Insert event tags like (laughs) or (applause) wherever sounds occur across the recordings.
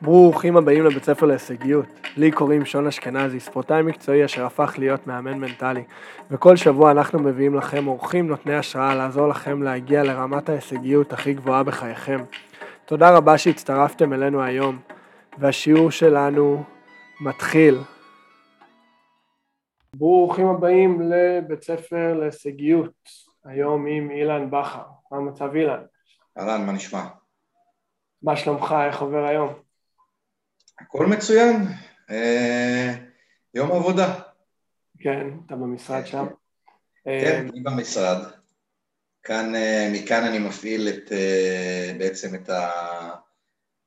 ברוכים הבאים לבית ספר להישגיות. לי קוראים שון אשכנזי, ספורטאי מקצועי אשר הפך להיות מאמן מנטלי. וכל שבוע אנחנו מביאים לכם אורחים נותני השראה לעזור לכם להגיע לרמת ההישגיות הכי גבוהה בחייכם. תודה רבה שהצטרפתם אלינו היום, והשיעור שלנו מתחיל. ברוכים הבאים לבית ספר להישגיות, היום עם אילן בכר. מה המצב אילן? אהלן, מה נשמע? מה שלומך? איך עובר היום? הכל מצוין, אה, יום עבודה. כן, אתה במשרד שם? כן, אה, אני במשרד. כאן, אה, מכאן אני מפעיל את, בעצם את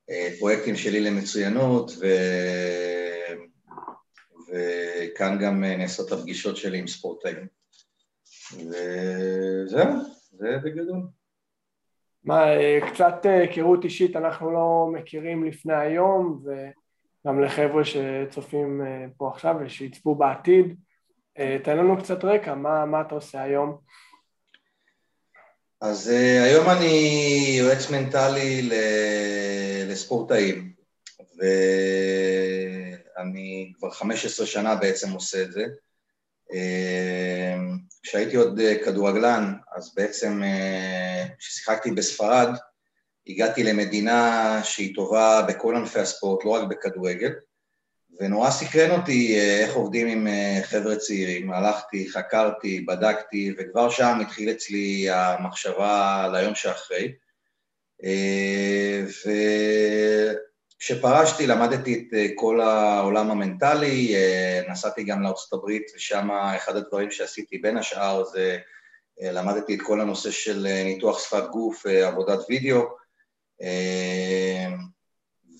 הפרויקטים שלי למצוינות, ו... וכאן גם נעשות הפגישות שלי עם ספורטאים. וזהו, זה בגדול. מה, קצת היכרות אישית אנחנו לא מכירים לפני היום, וגם לחבר'ה שצופים אה, פה עכשיו ושיצפו בעתיד. אה, תן לנו קצת רקע, מה, מה אתה עושה היום? אז uh, היום אני יועץ מנטלי לספורטאים, ואני כבר 15 שנה בעצם עושה את זה. אה, כשהייתי עוד אה, כדורגלן, אז בעצם אה, כששיחקתי בספרד, הגעתי למדינה שהיא טובה בכל ענפי הספורט, לא רק בכדורגל, ונורא סקרן אותי אה, איך עובדים עם אה, חבר'ה צעירים. הלכתי, חקרתי, בדקתי, וכבר שם התחיל אצלי המחשבה ליום שאחרי. אה, וכשפרשתי למדתי את כל העולם המנטלי, נסעתי גם לארצות הברית, ושם אחד הדברים שעשיתי בין השאר זה למדתי את כל הנושא של ניתוח שפת גוף, עבודת וידאו. אה,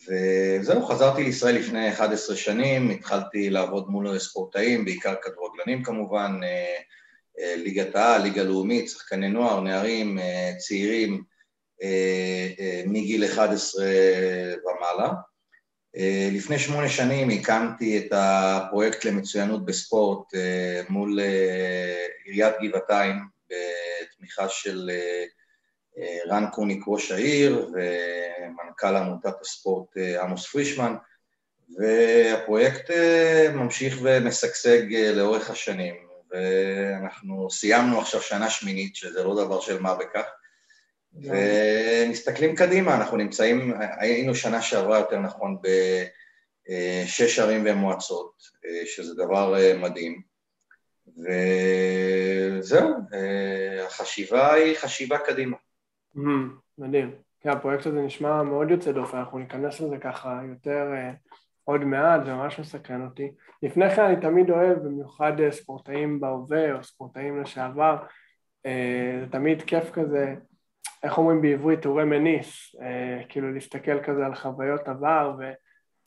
וזהו, חזרתי לישראל לפני 11 שנים, התחלתי לעבוד מול ספורטאים, בעיקר כדורגלנים כמובן, אה, אה, ליגת העל, ליגה לאומית, שחקני נוער, נערים, אה, צעירים, מגיל 11 ומעלה. לפני שמונה שנים הקמתי את הפרויקט למצוינות בספורט מול עיריית גבעתיים, בתמיכה של רן קוניק ראש העיר ומנכ"ל עמותת הספורט אה, עמוס פרישמן והפרויקט אה, ממשיך ומשגשג אה, לאורך השנים. ואנחנו סיימנו עכשיו שנה שמינית שזה לא דבר של מה בכך. ומסתכלים קדימה, אנחנו נמצאים, היינו שנה שעברה יותר נכון בשש ערים ומועצות שזה דבר מדהים. וזהו, החשיבה היא חשיבה קדימה מדהים. כן, הפרויקט הזה נשמע מאוד יוצא דופן, אנחנו ניכנס לזה ככה יותר אה, עוד מעט, זה ממש מסקרן אותי. לפני כן אני תמיד אוהב, במיוחד אה, ספורטאים בהווה או ספורטאים לשעבר, אה, זה תמיד כיף כזה, איך אומרים בעברית, מניס, אה, כאילו להסתכל כזה על חוויות עבר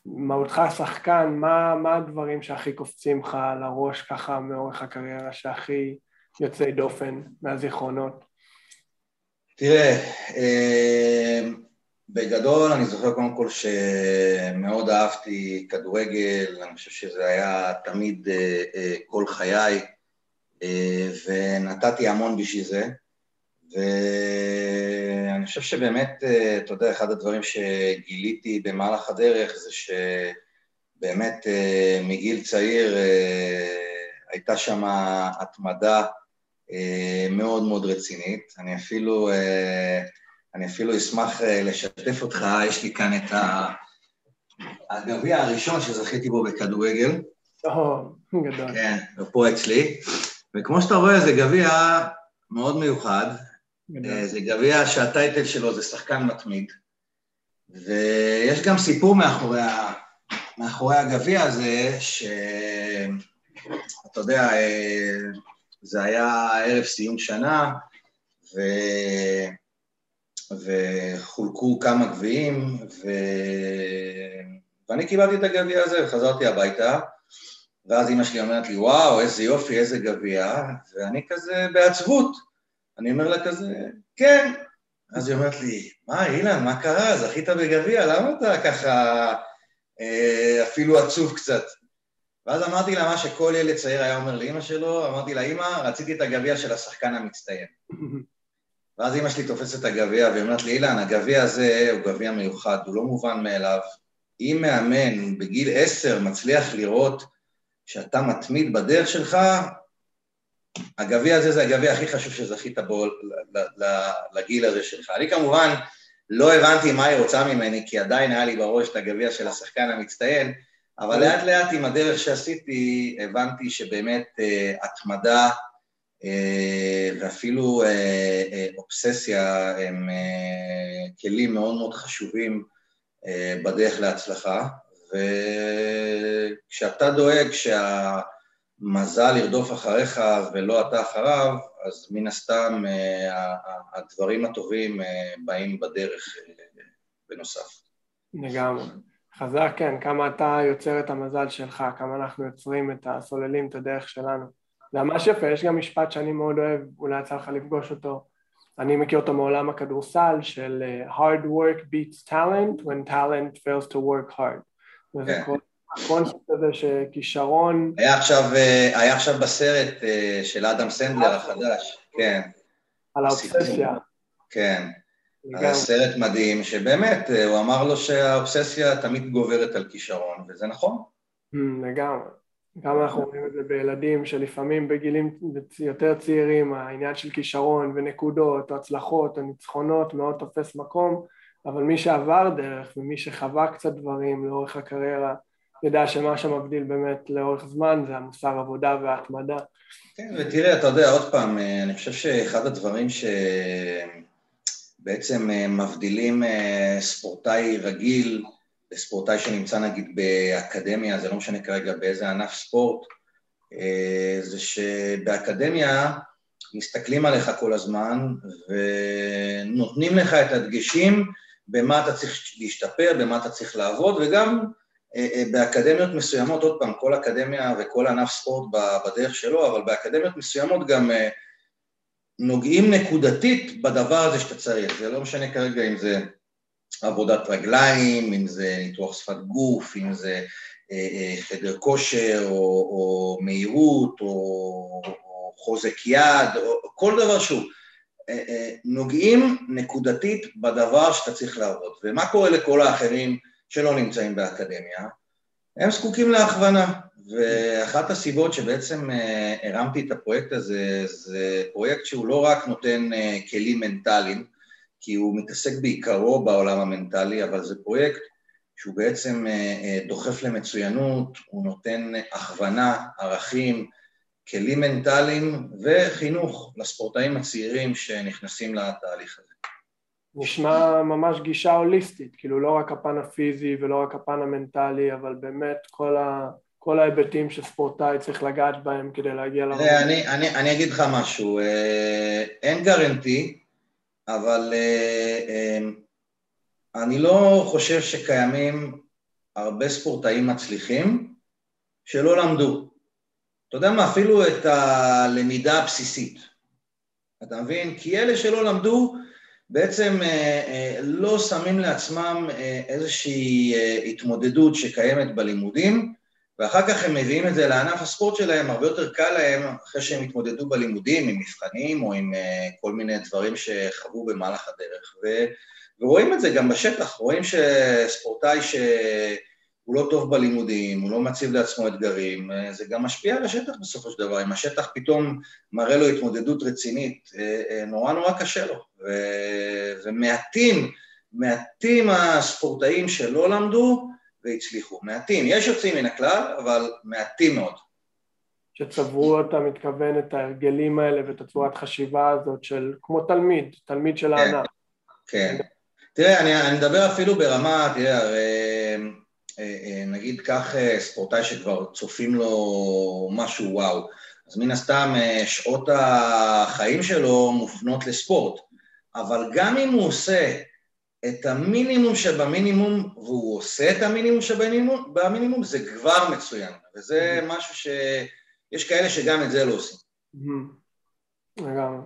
ומהותך שחקן, מה, מה הדברים שהכי קופצים לך לראש ככה מאורך הקריירה שהכי יוצאי דופן מהזיכרונות? תראה, אה, בגדול אני זוכר קודם כל שמאוד אהבתי כדורגל, אני חושב שזה היה תמיד אה, אה, כל חיי, ונתתי המון בשביל זה, ואני חושב שבאמת, אתה יודע, אחד הדברים שגיליתי במהלך הדרך זה שבאמת מגיל צעיר הייתה שם התמדה מאוד מאוד רצינית. אני אפילו, אני אפילו אשמח לשתף אותך, יש לי כאן את הגביע הראשון שזכיתי בו בכדורגל. או, גדול. כן, ופה אצלי. וכמו שאתה רואה, זה גביע מאוד מיוחד. גדול. זה גביע שהטייטל שלו זה שחקן מתמיד. ויש גם סיפור מאחורי. מאחורי הגביע הזה, שאתה יודע, זה היה ערב סיום שנה, ו... וחולקו כמה גביעים, ו... ואני קיבלתי את הגביע הזה וחזרתי הביתה, ואז אימא שלי אומרת לי, וואו, איזה יופי, איזה גביע, ואני כזה בעצבות. אני אומר לה כזה, כן. אז היא אומרת לי, מה, אילן, מה קרה? זכית בגביע, למה אתה ככה אה, אפילו עצוב קצת? ואז אמרתי לה מה שכל ילד צעיר היה אומר לאימא שלו, אמרתי לה, אימא, רציתי את הגביע של השחקן המצטיין. (laughs) ואז אימא שלי תופסת את הגביע והיא אומרת לי, אילן, הגביע הזה הוא גביע מיוחד, הוא לא מובן מאליו, אם מאמן בגיל עשר מצליח לראות שאתה מתמיד בדרך שלך, הגביע הזה זה הגביע הכי חשוב שזכית בו לגיל הזה שלך. אני כמובן לא הבנתי מה היא רוצה ממני, כי עדיין היה לי בראש את הגביע של השחקן המצטיין, אבל לאט לאט עם הדרך שעשיתי, הבנתי שבאמת uh, התמדה uh, ואפילו uh, אובססיה הם כלים מאוד מאוד חשובים בדרך להצלחה, וכשאתה דואג שהמזל ירדוף אחריך ולא אתה אחריו, אז מן הסתם הדברים הטובים באים בדרך בנוסף. לגמרי. חזק, כן, כמה אתה יוצר את המזל שלך, כמה אנחנו יוצרים את הסוללים, את הדרך שלנו. זה ממש יפה, יש גם משפט שאני מאוד אוהב, אולי יצא לך לפגוש אותו, אני מכיר אותו מעולם הכדורסל, של uh, hard work beats talent when talent fails to work hard. וזה כן. הקונספט הזה שכישרון... היה עכשיו, אה, היה עכשיו בסרט אה, של אדם סנדלר החדש, כן. על האובססיה. כן. סרט מדהים, שבאמת, אה, הוא אמר לו שהאובססיה תמיד גוברת על כישרון, וזה נכון. Hmm, לגמרי. גם אנחנו רואים את זה בילדים שלפעמים בגילים יותר צעירים, העניין של כישרון ונקודות, או הצלחות, או ניצחונות מאוד תופס מקום, אבל מי שעבר דרך ומי שחווה קצת דברים לאורך הקריירה, יודע שמה שמבדיל באמת לאורך זמן זה המוסר עבודה וההתמדה. כן, ותראה, אתה יודע, עוד פעם, אה, אני חושב שאחד הדברים ש... בעצם אה, מבדילים אה, ספורטאי רגיל לספורטאי שנמצא נגיד באקדמיה, זה לא משנה כרגע באיזה ענף ספורט, אה, זה שבאקדמיה מסתכלים עליך כל הזמן ונותנים לך את הדגשים במה אתה צריך להשתפר, במה אתה צריך לעבוד, וגם באקדמיות מסוימות, עוד פעם, כל אקדמיה וכל ענף ספורט בדרך שלו, אבל באקדמיות מסוימות גם נוגעים נקודתית בדבר הזה שאתה צריך, זה לא משנה כרגע אם זה עבודת רגליים, אם זה ניתוח שפת גוף, אם זה אה, אה, חדר כושר או, או מהירות או, או חוזק יד, או כל דבר שהוא. אה, נוגעים נקודתית בדבר שאתה צריך לעבוד. ומה קורה לכל האחרים שלא נמצאים באקדמיה? הם זקוקים להכוונה. ואחת הסיבות שבעצם אה, הרמתי את הפרויקט הזה, זה פרויקט שהוא לא רק נותן אה, כלים מנטליים, כי הוא מתעסק בעיקרו בעולם המנטלי, אבל זה פרויקט שהוא בעצם אה, דוחף למצוינות, הוא נותן הכוונה, ערכים, כלים מנטליים וחינוך לספורטאים הצעירים שנכנסים לתהליך הזה. נשמע ממש גישה הוליסטית, כאילו לא רק הפן הפיזי ולא רק הפן המנטלי, אבל באמת כל ה... כל ההיבטים שספורטאי צריך לגעת בהם כדי להגיע לרמה. אני, אני, אני אגיד לך משהו, אה, אין גרנטי, אבל אה, אה, אני לא חושב שקיימים הרבה ספורטאים מצליחים שלא למדו. אתה יודע מה, אפילו את הלמידה הבסיסית. אתה מבין? כי אלה שלא למדו בעצם לא שמים לעצמם איזושהי התמודדות שקיימת בלימודים, ואחר כך הם מביאים את זה לענף הספורט שלהם, הרבה יותר קל להם אחרי שהם התמודדו בלימודים עם מבחנים או עם uh, כל מיני דברים שחוו במהלך הדרך. ו, ורואים את זה גם בשטח, רואים שספורטאי שהוא לא טוב בלימודים, הוא לא מציב לעצמו אתגרים, uh, זה גם משפיע על השטח בסופו של דבר, אם השטח פתאום מראה לו התמודדות רצינית, uh, נורא נורא קשה לו. ו, ומעטים, מעטים הספורטאים שלא למדו, והצליחו. מעטים, יש יוצאים מן הכלל, אבל מעטים מאוד. שצברו, אתה מתכוון, את ההרגלים האלה ואת הצורת חשיבה הזאת של, כמו תלמיד, תלמיד של כן, הענף. כן. תראה, אני, אני מדבר אפילו ברמה, תראה, הרי אה, אה, נגיד קח אה, ספורטאי שכבר צופים לו משהו וואו, אז מן הסתם שעות החיים שלו מופנות לספורט, אבל גם אם הוא עושה את המינימום שבמינימום, והוא עושה את המינימום שבמינימום, זה כבר מצוין, וזה mm-hmm. משהו שיש כאלה שגם את זה לא עושים. Mm-hmm. לגמרי.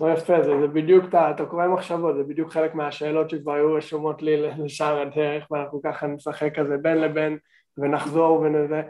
לא יפה, זה, זה בדיוק, אתה, אתה קורא מחשבות, זה בדיוק חלק מהשאלות שכבר היו רשומות לי לשאר הדרך, ואנחנו ככה נשחק כזה בין לבין ונחזור ונזה.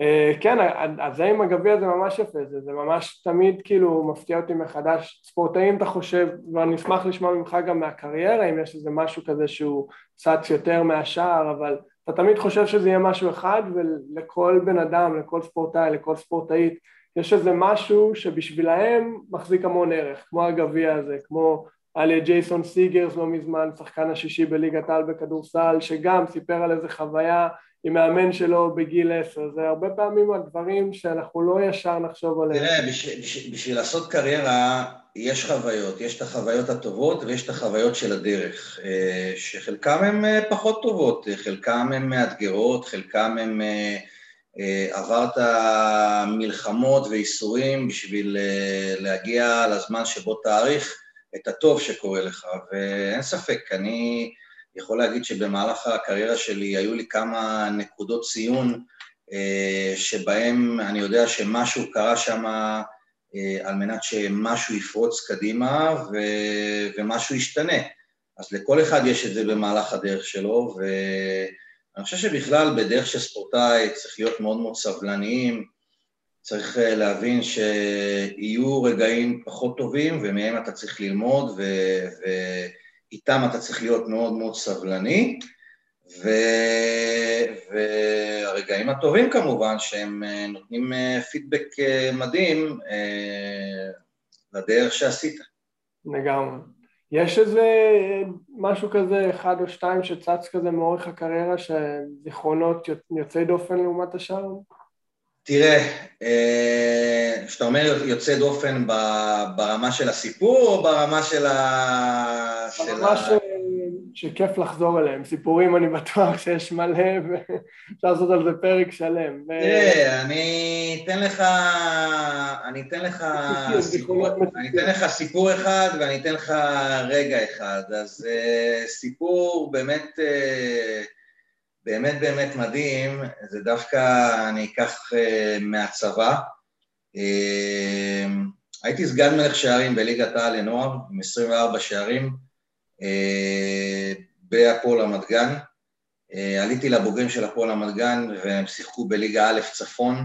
אה, כן, אז זה עם הגביע זה ממש יפה, זה, זה ממש תמיד כאילו מפתיע אותי מחדש. ספורטאים אתה חושב, ואני אשמח לשמוע ממך גם מהקריירה, אם יש איזה משהו כזה שהוא צץ יותר מהשאר, אבל אתה תמיד חושב שזה יהיה משהו אחד, ולכל בן אדם, לכל ספורטאי, לכל ספורטאית, יש איזה משהו שבשבילהם מחזיק המון ערך, כמו הגביע הזה, כמו על ג'ייסון סיגרס לא מזמן, שחקן השישי בליגת העל בכדורסל, שגם סיפר על איזה חוויה עם מאמן שלו בגיל עשר, זה הרבה פעמים הדברים שאנחנו לא ישר נחשוב עליהם. תראה, בשביל, בשביל, לעשות קריירה יש חוויות, יש את החוויות הטובות ויש את החוויות של הדרך, אה, שחלקם הן אה, פחות טובות, חלקם הן מאתגרות, חלקם הן... אה, עברת מלחמות וייסורים בשביל להגיע לזמן שבו תאריך את הטוב שקורה לך, ואין ספק, אני יכול להגיד שבמהלך הקריירה שלי היו לי כמה נקודות ציון שבהם אני יודע שמשהו קרה שם אה, על מנת שמשהו יפרוץ קדימה ו... ומשהו ישתנה. אז לכל אחד יש את זה במהלך הדרך שלו, ואני חושב שבכלל בדרך של ספורטאי צריך להיות מאוד מאוד סבלניים, צריך אה, להבין שיהיו רגעים פחות טובים ומהם אתה צריך ללמוד ו... ואיתם אתה צריך להיות מאוד מאוד סבלני. ו... והרגעים הטובים כמובן, שהם אה, נותנים אה, פידבק אה, מדהים לדרך שעשית. לגמרי. יש איזה משהו כזה, אחד או שתיים שצץ כזה מאורך הקריירה, שזיכרונות יוצאי דופן לעומת השאר? תראה, כשאתה אומר יוצא דופן ברמה של הסיפור או ברמה של ה... ברמה של... שכיף לחזור אליהם. סיפורים אני בטוח שיש מלא ואפשר לעשות על זה פרק שלם. תראה, אני אתן לך, אני אתן לך סיפור, אני אתן לך סיפור אחד ואני אתן לך רגע אחד. אז uh, סיפור באמת, uh, באמת באמת מדהים, זה דווקא אני אקח uh, מהצבא. Uh, הייתי סגן מלך שערים בליגת העל לנוער, עם 24 שערים. אה, בהפועל רמת גן. אה, עליתי לבוגרים של הפועל רמת גן והם שיחקו בליגה א' צפון,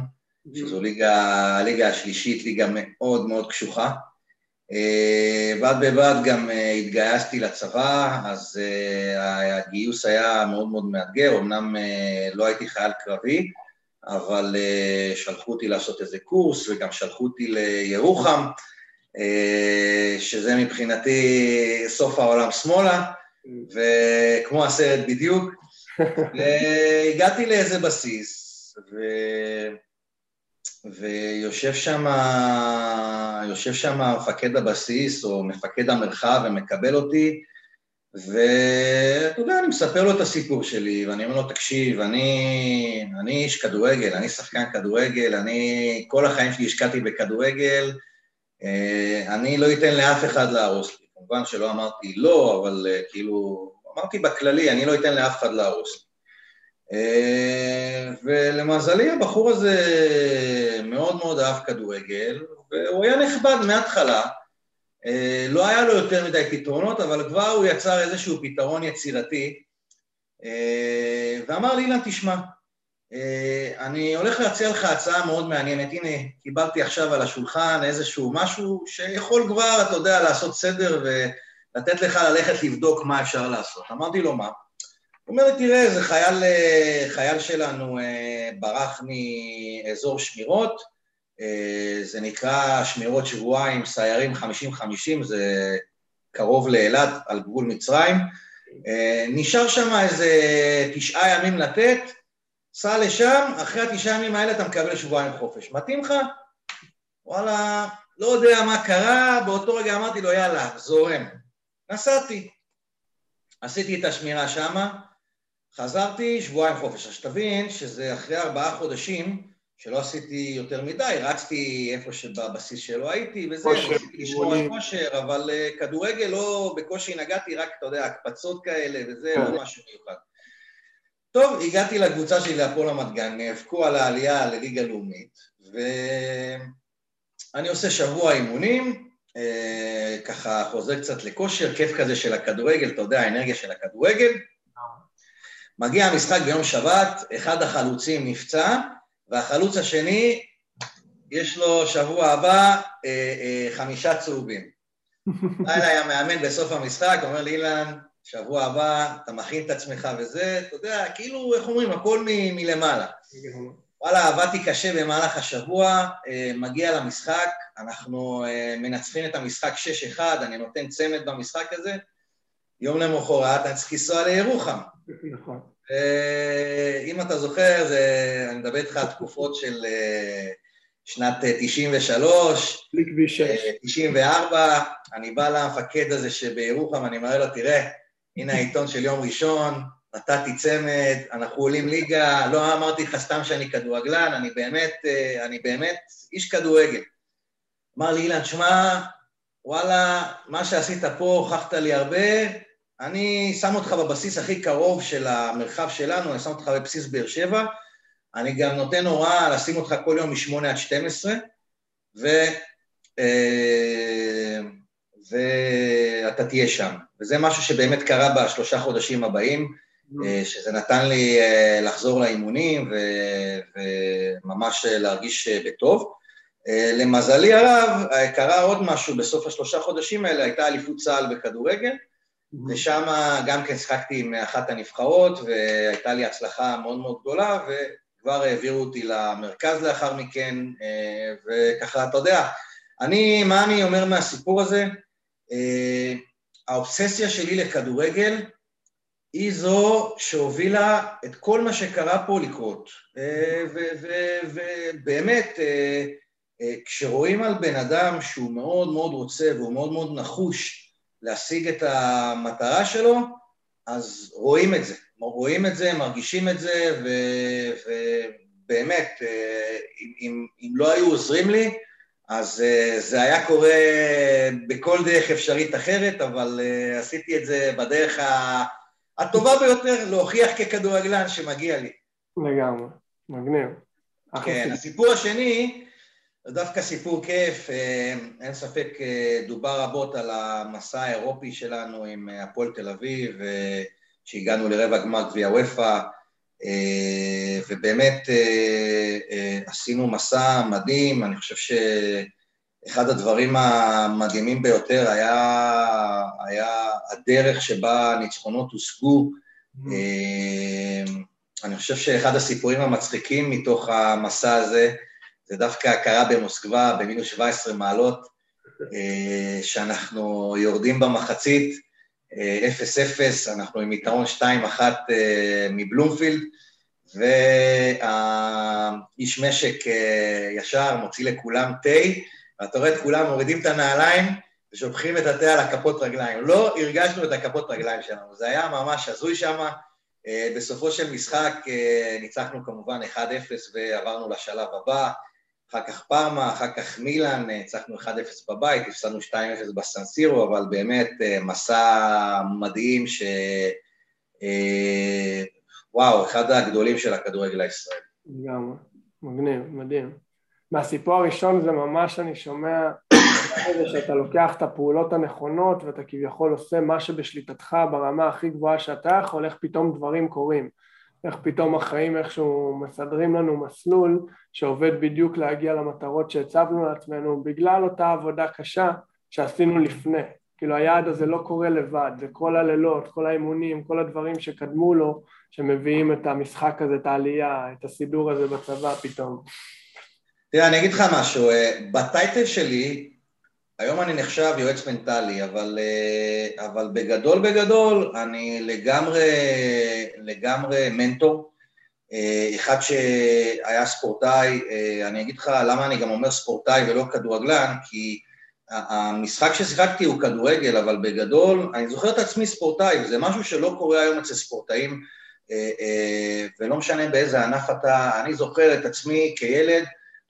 שזו ליגה, הליגה השלישית, ליגה מאוד מאוד קשוחה. אה, בד בבד גם התגייסתי לצבא, אז הגיוס היה מאוד מאוד מאתגר, אמנם לא הייתי חייל קרבי, אבל שלחו אותי לעשות איזה קורס וגם שלחו אותי לירוחם. אה, שזה מבחינתי סוף העולם שמאלה, (laughs) וכמו הסרט בדיוק, (laughs) והגעתי לאיזה בסיס, ו... ויושב שם, יושב שם מפקד הבסיס או מפקד המרחב ומקבל אותי, ואתה יודע, אני מספר לו את הסיפור שלי, ואני אומר לו, תקשיב, אני, אני איש כדורגל, אני שחקן כדורגל, אני כל החיים שלי השקעתי בכדורגל, אה, אני לא אתן לאף אחד להרוס לי. כמובן שלא אמרתי לא, אבל אה, כאילו, אמרתי בכללי, אני לא אתן לאף אחד להרוס לי. אה, ולמזלי הבחור הזה מאוד מאוד אהב כדורגל, והוא היה נכבד מההתחלה. לא היה לו יותר מדי פתרונות, אבל כבר הוא יצר איזשהו פתרון יצירתי, ואמר לי, אילן, תשמע, אה, אני הולך להציע לך הצעה מאוד מעניינת. הנה, קיבלתי עכשיו על השולחן איזשהו משהו שיכול כבר, אתה יודע, לעשות סדר ולתת לך ללכת לבדוק מה אפשר לעשות. אמרתי לו, מה? אומר לי, תראה, זה חייל, אה, חייל שלנו אה, ברח מאזור שמירות, זה נקרא שמירות שבועיים, סיירים 50-50, זה קרוב לאילת, על גבול מצרים. נשאר שם איזה תשעה ימים לתת, סע לשם, אחרי התשעה ימים האלה אתה מקבל שבועיים חופש. מתאים לך? וואלה, לא יודע מה קרה, באותו רגע אמרתי לו, יאללה, זורם. נסעתי. עשיתי את השמירה שמה, חזרתי, שבועיים חופש. אז שתבין שזה אחרי ארבעה חודשים, שלא עשיתי יותר מדי, רצתי איפה שבבסיס שלא הייתי וזה, ניסיתי לשמור על כושר, אבל uh, כדורגל לא בקושי נגעתי, רק, אתה יודע, הקפצות כאלה וזה, לא כן. משהו מיוחד. טוב, הגעתי לקבוצה שלי להפועל רמת גן, נאבקו על העלייה לליגה לאומית, ואני עושה שבוע אימונים, אה, ככה חוזר קצת לכושר, כיף כזה של הכדורגל, אתה יודע, האנרגיה של הכדורגל. מגיע המשחק ביום שבת, אחד החלוצים נפצע, והחלוץ השני, יש לו שבוע הבא אה, אה, חמישה צהובים. (laughs) בא אליי המאמן בסוף המשחק, אומר לי, אילן, שבוע הבא אתה מכין את עצמך וזה, אתה יודע, כאילו, איך אומרים, הכל מ- מלמעלה. וואלה, עבדתי קשה במהלך השבוע, אה, מגיע למשחק, אנחנו אה, מנצחים את המשחק 6-1, אני נותן צמד במשחק הזה, יום למחרת אני צריך לנסוע לירוחם. נכון. אם אתה זוכר, זה, אני מדבר איתך על תקופות של שנת 93, בלי כביש 6. 94, אני בא למפקד הזה שבירוחם, אני מראה לו, תראה, הנה העיתון של יום ראשון, נתתי צמד, אנחנו עולים ליגה, לא אמרתי לך סתם שאני כדורגלן, אני באמת, אני באמת איש כדורגל. אמר לי, אילן, שמע, וואלה, מה שעשית פה, הוכחת לי הרבה, אני שם אותך בבסיס הכי קרוב של המרחב שלנו, אני שם אותך בבסיס באר שבע, אני גם נותן הוראה לשים אותך כל יום מ-8 עד 12, ו... ואתה תהיה שם. וזה משהו שבאמת קרה בשלושה חודשים הבאים, שזה נתן לי לחזור לאימונים וממש להרגיש בטוב. למזלי הרב, קרה עוד משהו בסוף השלושה חודשים האלה, הייתה אליפות צה"ל בכדורגל, ושם גם כן שחקתי עם אחת הנבחרות, והייתה לי הצלחה מאוד מאוד גדולה, וכבר העבירו אותי למרכז לאחר מכן, וככה, אתה יודע, אני, מה אני אומר מהסיפור הזה? האובססיה שלי לכדורגל היא זו שהובילה את כל מה שקרה פה לקרות. ובאמת, כשרואים על בן אדם שהוא מאוד מאוד רוצה והוא מאוד מאוד נחוש להשיג את המטרה שלו, אז רואים את זה. רואים את זה, מרגישים את זה, ובאמת, אם, אם לא היו עוזרים לי, אז זה היה קורה בכל דרך אפשרית אחרת, אבל עשיתי את זה בדרך הטובה ביותר, להוכיח ככדורגלן שמגיע לי. לגמרי, מגניב. כן, הסיפור השני, זה דווקא סיפור כיף, אין ספק, דובר רבות על המסע האירופי שלנו עם הפועל תל אביב, שהגענו לרבע גמר גביע וופא, ובאמת עשינו מסע מדהים, אני חושב שאחד הדברים המדהימים ביותר היה, היה הדרך שבה הניצחונות הושגו. אני חושב שאחד הסיפורים המצחיקים מתוך המסע הזה, זה דווקא קרה במוסקבה במינוס 17 מעלות, שאנחנו יורדים במחצית, 0-0, אנחנו עם יתרון 2-1 מבלומפילד, והאיש משק ישר מוציא לכולם תה, ואתה רואה את כולם מורידים את הנעליים ושופכים את התה על הכפות רגליים. לא הרגשנו את הכפות רגליים שלנו, זה היה ממש הזוי שם. בסופו של משחק ניצחנו כמובן 1-0 ועברנו לשלב הבא, אחר כך פארמה, אחר כך מילאן, הצלחנו 1-0 בבית, הפסדנו 2-0 בסנסירו, אבל באמת מסע מדהים ש... וואו, אחד הגדולים של הכדורגל הישראלי. לגמרי, מגניב, מדהים. מהסיפור הראשון זה ממש, אני שומע, (coughs) שאתה לוקח את הפעולות הנכונות ואתה כביכול עושה מה שבשליטתך ברמה הכי גבוהה שאתה יכול, איך פתאום דברים קורים. איך פתאום החיים איכשהו מסדרים לנו מסלול שעובד בדיוק להגיע למטרות שהצבנו לעצמנו בגלל אותה עבודה קשה שעשינו לפני. כאילו היעד הזה לא קורה לבד, זה כל הלילות, כל האימונים, כל הדברים שקדמו לו, שמביאים את המשחק הזה, את העלייה, את הסידור הזה בצבא פתאום. תראה, אני אגיד לך משהו, בטייטל שלי, היום אני נחשב יועץ מנטלי, אבל, אבל בגדול בגדול אני לגמרי, לגמרי מנטור, אחד שהיה ספורטאי, אני אגיד לך למה אני גם אומר ספורטאי ולא כדורגלן, כי המשחק ששיחקתי הוא כדורגל, אבל בגדול אני זוכר את עצמי ספורטאי, וזה משהו שלא קורה היום אצל ספורטאים, ולא משנה באיזה ענף אתה, אני זוכר את עצמי כילד,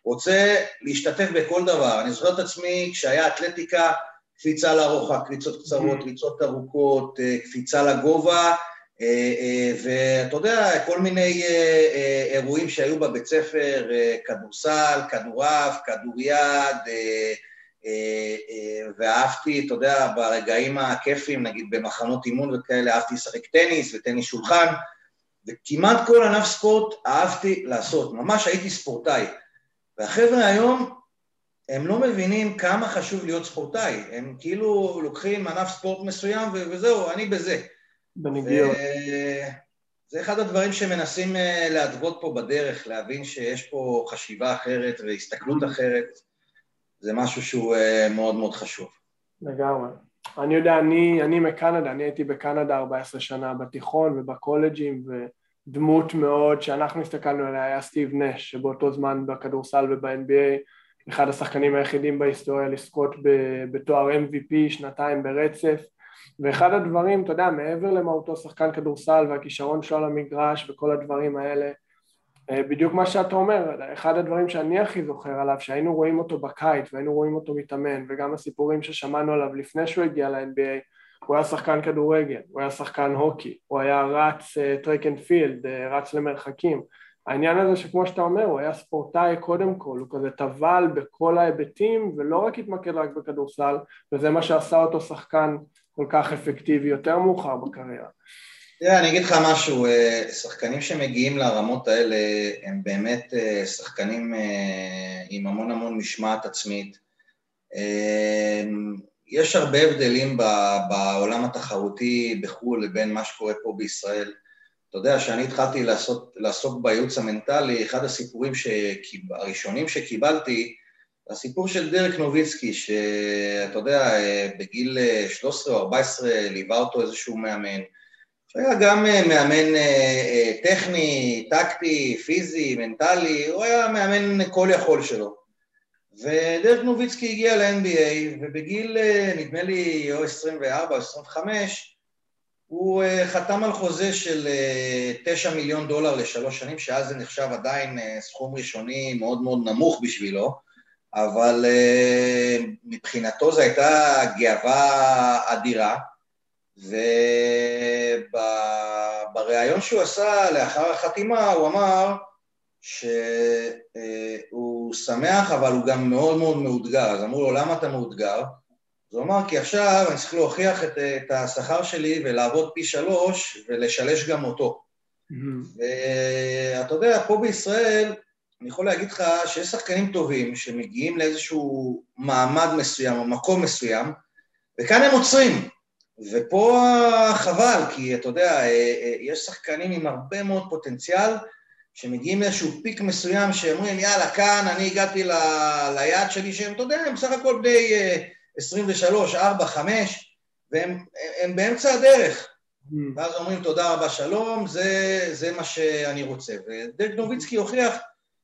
רוצה להשתתף בכל דבר. אני זוכר את עצמי כשהיה אתלטיקה, קפיצה לרוחק, קפיצות קצרות, קפיצות ארוכות, קפיצה לגובה, ואתה יודע, כל מיני אירועים שהיו בבית ספר, כדורסל, כדורעף, כדוריד, ואהבתי, אתה יודע, ברגעים הכיפים, נגיד במחנות אימון וכאלה, אהבתי לשחק טניס וטניס שולחן, וכמעט כל ענף ספורט אהבתי לעשות, ממש הייתי ספורטאי. והחבר'ה היום, הם לא מבינים כמה חשוב להיות ספורטאי, הם כאילו לוקחים ענף ספורט מסוים וזהו, אני בזה. בנגיעות. זה אחד הדברים שמנסים להתוות פה בדרך, להבין שיש פה חשיבה אחרת והסתכלות אחרת, זה משהו שהוא מאוד מאוד חשוב. לגמרי. אני יודע, אני, אני מקנדה, אני הייתי בקנדה 14 שנה בתיכון ובקולג'ים ודמות מאוד שאנחנו הסתכלנו עליה היה סטיב נש שבאותו זמן בכדורסל וב-NBA אחד השחקנים היחידים בהיסטוריה לזכות בתואר MVP שנתיים ברצף. ואחד הדברים, אתה יודע, מעבר למהותו שחקן כדורסל והכישרון שלו על המגרש וכל הדברים האלה אה, בדיוק מה שאתה אומר, אחד הדברים שאני הכי זוכר עליו, שהיינו רואים אותו בקיץ והיינו רואים אותו מתאמן, וגם הסיפורים ששמענו עליו לפני שהוא הגיע ל-NBA, הוא היה שחקן כדורגל, הוא היה שחקן הוקי, הוא היה רץ track and field, רץ למרחקים. העניין הזה שכמו שאתה אומר, הוא היה ספורטאי קודם כל, הוא כזה טבל בכל ההיבטים ולא רק התמקד רק בכדורסל, וזה מה שעשה אותו שחקן כל כך אפקטיבי יותר מאוחר בקריירה. תראה, אני אגיד לך משהו, אה, שחקנים שמגיעים לרמות האלה הם באמת אה, שחקנים אה, עם המון המון משמעת עצמית. יש הרבה הבדלים בעולם התחרותי בחו"ל לבין מה שקורה פה בישראל. אתה יודע, כשאני התחלתי לעשות, לעסוק בייעוץ המנטלי, אחד הסיפורים שקיב, הראשונים שקיבלתי, הסיפור של דרק נוביצקי, שאתה יודע, בגיל 13 או 14 ליווה אותו איזשהו מאמן, שהיה גם אה, מאמן אה, אה, טכני, טקטי, פיזי, מנטלי, הוא היה מאמן כל יכול שלו. ודרק נוביצקי הגיע ל-NBA, ובגיל, נדמה לי, או 24 או 25, הוא חתם על חוזה של 9 מיליון דולר לשלוש שנים, שאז זה נחשב עדיין סכום ראשוני מאוד מאוד נמוך בשבילו, אבל מבחינתו זו הייתה גאווה אדירה. ובריאיון שהוא עשה לאחר החתימה הוא אמר שהוא שמח אבל הוא גם מאוד מאוד מאותגר, אז אמרו לו למה אתה מאותגר? אז הוא אמר כי עכשיו אני צריך להוכיח את, את השכר שלי ולעבוד פי שלוש ולשלש גם אותו. Mm-hmm. ואתה יודע, פה בישראל אני יכול להגיד לך שיש שחקנים טובים שמגיעים לאיזשהו מעמד מסוים או מקום מסוים וכאן הם עוצרים, ופה חבל, כי אתה יודע, אה, אה, יש שחקנים עם הרבה מאוד פוטנציאל, שמגיעים לאיזשהו פיק מסוים, שאומרים, יאללה, כאן אני הגעתי ל... ליעד שלי, שהם, אתה יודע, הם בסך הכל בני 23, 4, 5, והם הם באמצע הדרך. Mm. ואז אומרים, תודה רבה, שלום, זה, זה מה שאני רוצה. ודרק נוביצקי הוכיח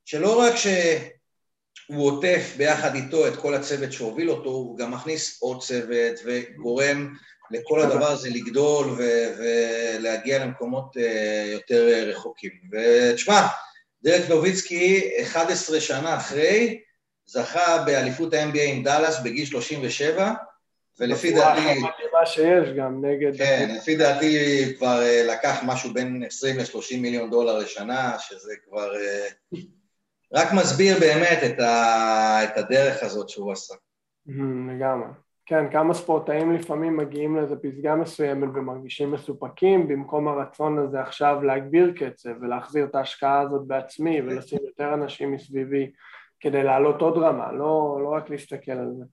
שלא רק שהוא עוטף ביחד איתו את כל הצוות שהוביל אותו, הוא גם מכניס עוד צוות וגורם לכל הדבר הזה לגדול ו- ולהגיע למקומות uh, יותר רחוקים. ותשמע, דרק נוביצקי, 11 שנה אחרי, זכה באליפות ה-NBA עם דאלאס בגיל 37, ולפי דעתי... מה שיש גם נגד... כן, לפי דעתי כבר uh, לקח משהו בין 20 ל-30 מיליון דולר לשנה, שזה כבר uh, רק מסביר באמת את, ה- את הדרך הזאת שהוא עשה. לגמרי. כן, כמה ספורטאים לפעמים מגיעים לאיזו פסגה מסוימת ומרגישים מסופקים במקום הרצון הזה עכשיו להגביר קצב ולהחזיר את ההשקעה הזאת בעצמי ולשים יותר אנשים מסביבי כדי לעלות עוד רמה, לא, לא רק להסתכל על זה.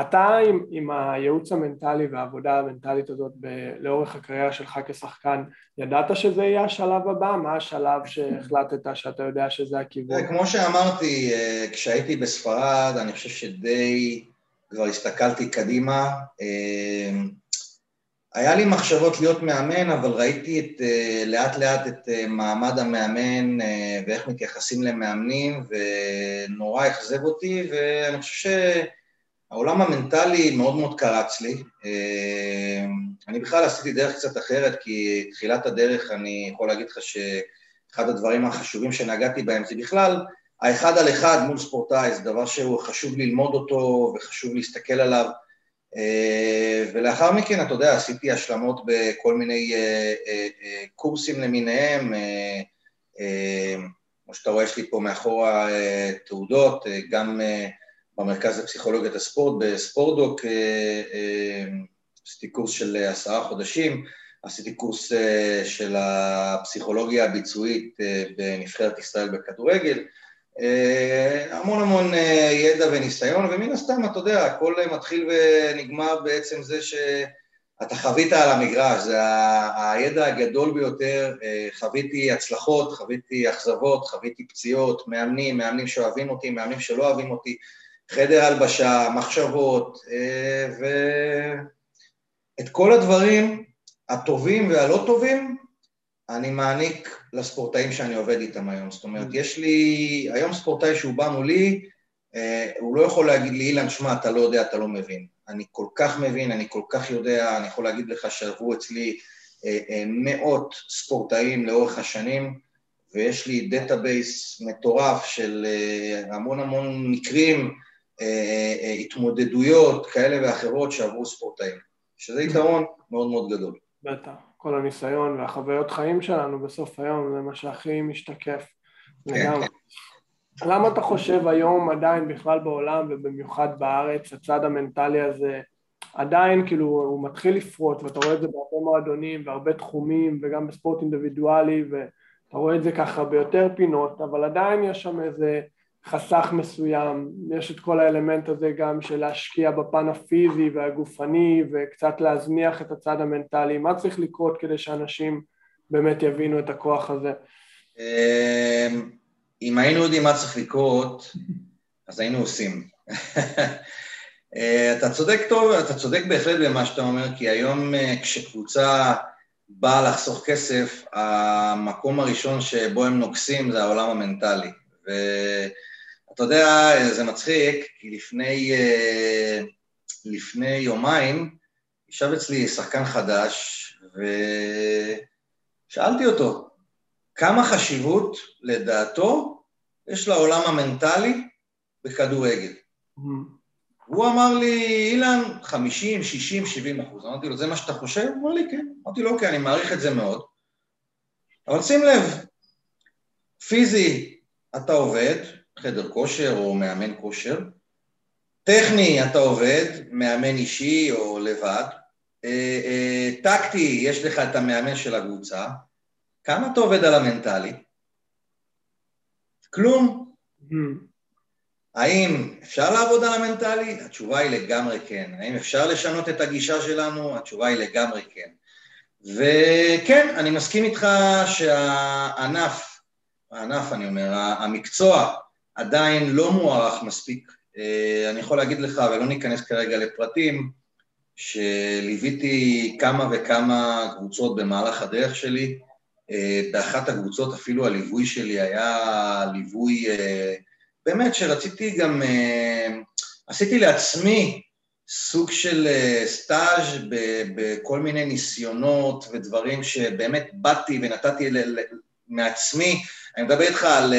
אתה עם, עם הייעוץ המנטלי והעבודה המנטלית הזאת ב, לאורך הקריירה שלך כשחקן, ידעת שזה יהיה השלב הבא? מה השלב שהחלטת שאתה יודע שזה הכיוון? כמו שאמרתי, אה, כשהייתי בספרד, אני חושב שדי... כבר הסתכלתי קדימה. אמ, היה לי מחשבות להיות מאמן, אבל ראיתי את, אה, לאט לאט את אה, מעמד המאמן אה, ואיך מתייחסים למאמנים, ונורא אכזב אותי, ואני חושב שהעולם המנטלי מאוד מאוד קרץ לי. אמ, אני בכלל עשיתי דרך קצת אחרת, כי תחילת הדרך אני יכול להגיד לך שאחד הדברים החשובים שנגעתי בהם זה בכלל האחד על אחד מול ספורטאי זה דבר שהוא חשוב ללמוד אותו וחשוב להסתכל עליו. אה, ולאחר מכן, אתה יודע, עשיתי השלמות בכל מיני אה, אה, קורסים למיניהם, כמו שאתה רואה, יש לי פה מאחורה תעודות, גם במרכז לפסיכולוגיית הספורט, בספורטדוק, עשיתי קורס של עשרה חודשים, עשיתי קורס של הפסיכולוגיה הביצועית בנבחרת ישראל בכדורגל, המון המון אה, ידע וניסיון, ומן הסתם, אתה יודע, הכל מתחיל ונגמר בעצם זה אתה חווית על המגרש, זה הידע הגדול ביותר, אה, חוויתי הצלחות, חוויתי אכזבות, חוויתי פציעות, מאמנים, מאמנים שאוהבים אותי, מאמנים שלא אוהבים אותי, חדר הלבשה, מחשבות, אה, ואת כל הדברים הטובים והלא טובים אני מעניק לספורטאים שאני עובד איתם היום. זאת אומרת, יש לי, היום ספורטאי שהוא בא מולי, אה, הוא לא יכול להגיד לי, אילן, שמע, אתה לא יודע, אתה לא מבין. אני כל כך מבין, אני כל כך יודע, אני יכול להגיד לך שעברו אצלי אה, אה, מאות ספורטאים לאורך השנים, ויש לי database מטורף של המון המון מקרים, התמודדויות כאלה ואחרות שעברו ספורטאים, שזה יתרון מאוד מאוד גדול. בטח, כל הניסיון והחוויות חיים שלנו בסוף היום זה מה שהכי משתקף כן, לגמרי. כן. למה אתה חושב היום עדיין בכלל בעולם ובמיוחד בארץ הצד המנטלי הזה עדיין כאילו הוא מתחיל לפרוט ואתה רואה את זה בהרבה מועדונים והרבה תחומים וגם בספורט אינדיבידואלי ואתה רואה את זה ככה ביותר פינות אבל עדיין יש שם איזה חסך מסוים, יש את כל האלמנט הזה גם של להשקיע בפן הפיזי והגופני וקצת להזניח את הצד המנטלי, מה צריך לקרות כדי שאנשים באמת יבינו את הכוח הזה? אמ, אם היינו יודעים מה צריך לקרות, אז היינו עושים. (laughs) אה, אתה צודק טוב, אתה צודק בהחלט במה שאתה אומר, כי היום אה, כשקבוצה באה לחסוך כסף, המקום הראשון שבו הם נוגסים זה העולם המנטלי. ואתה יודע, זה מצחיק, כי לפני, אה, לפני יומיים ישב אצלי שחקן חדש, ושאלתי אותו, כמה חשיבות, לדעתו, יש לעולם המנטלי בכדורגל. Mm-hmm. הוא אמר לי, אילן, 50, 60, 70 אחוז. אמרתי לו, זה מה שאתה חושב? הוא אמר לי, כן. אמרתי לו, אוקיי, אני מעריך את זה מאוד. אבל שים לב, פיזי, אתה עובד, חדר כושר או מאמן כושר, טכני, אתה עובד, מאמן אישי או לבד, אה, אה, טקטי, יש לך את המאמן של הקבוצה, כמה אתה עובד על המנטלי? כלום. Mm. האם אפשר לעבוד על המנטלי? התשובה היא לגמרי כן. האם אפשר לשנות את הגישה שלנו? התשובה היא לגמרי כן. וכן, אני מסכים איתך שהענף, הענף אני אומר, המקצוע עדיין לא מוערך מספיק. אה, אני יכול להגיד לך, ולא ניכנס כרגע לפרטים, שליוויתי כמה וכמה קבוצות במהלך הדרך שלי, אה, באחת הקבוצות אפילו הליווי שלי היה ליווי, אה, באמת שרציתי גם, עשיתי לעצמי סוג של סטאז' בכל מיני ניסיונות ודברים שבאמת באתי ונתתי מעצמי, אני מדבר איתך על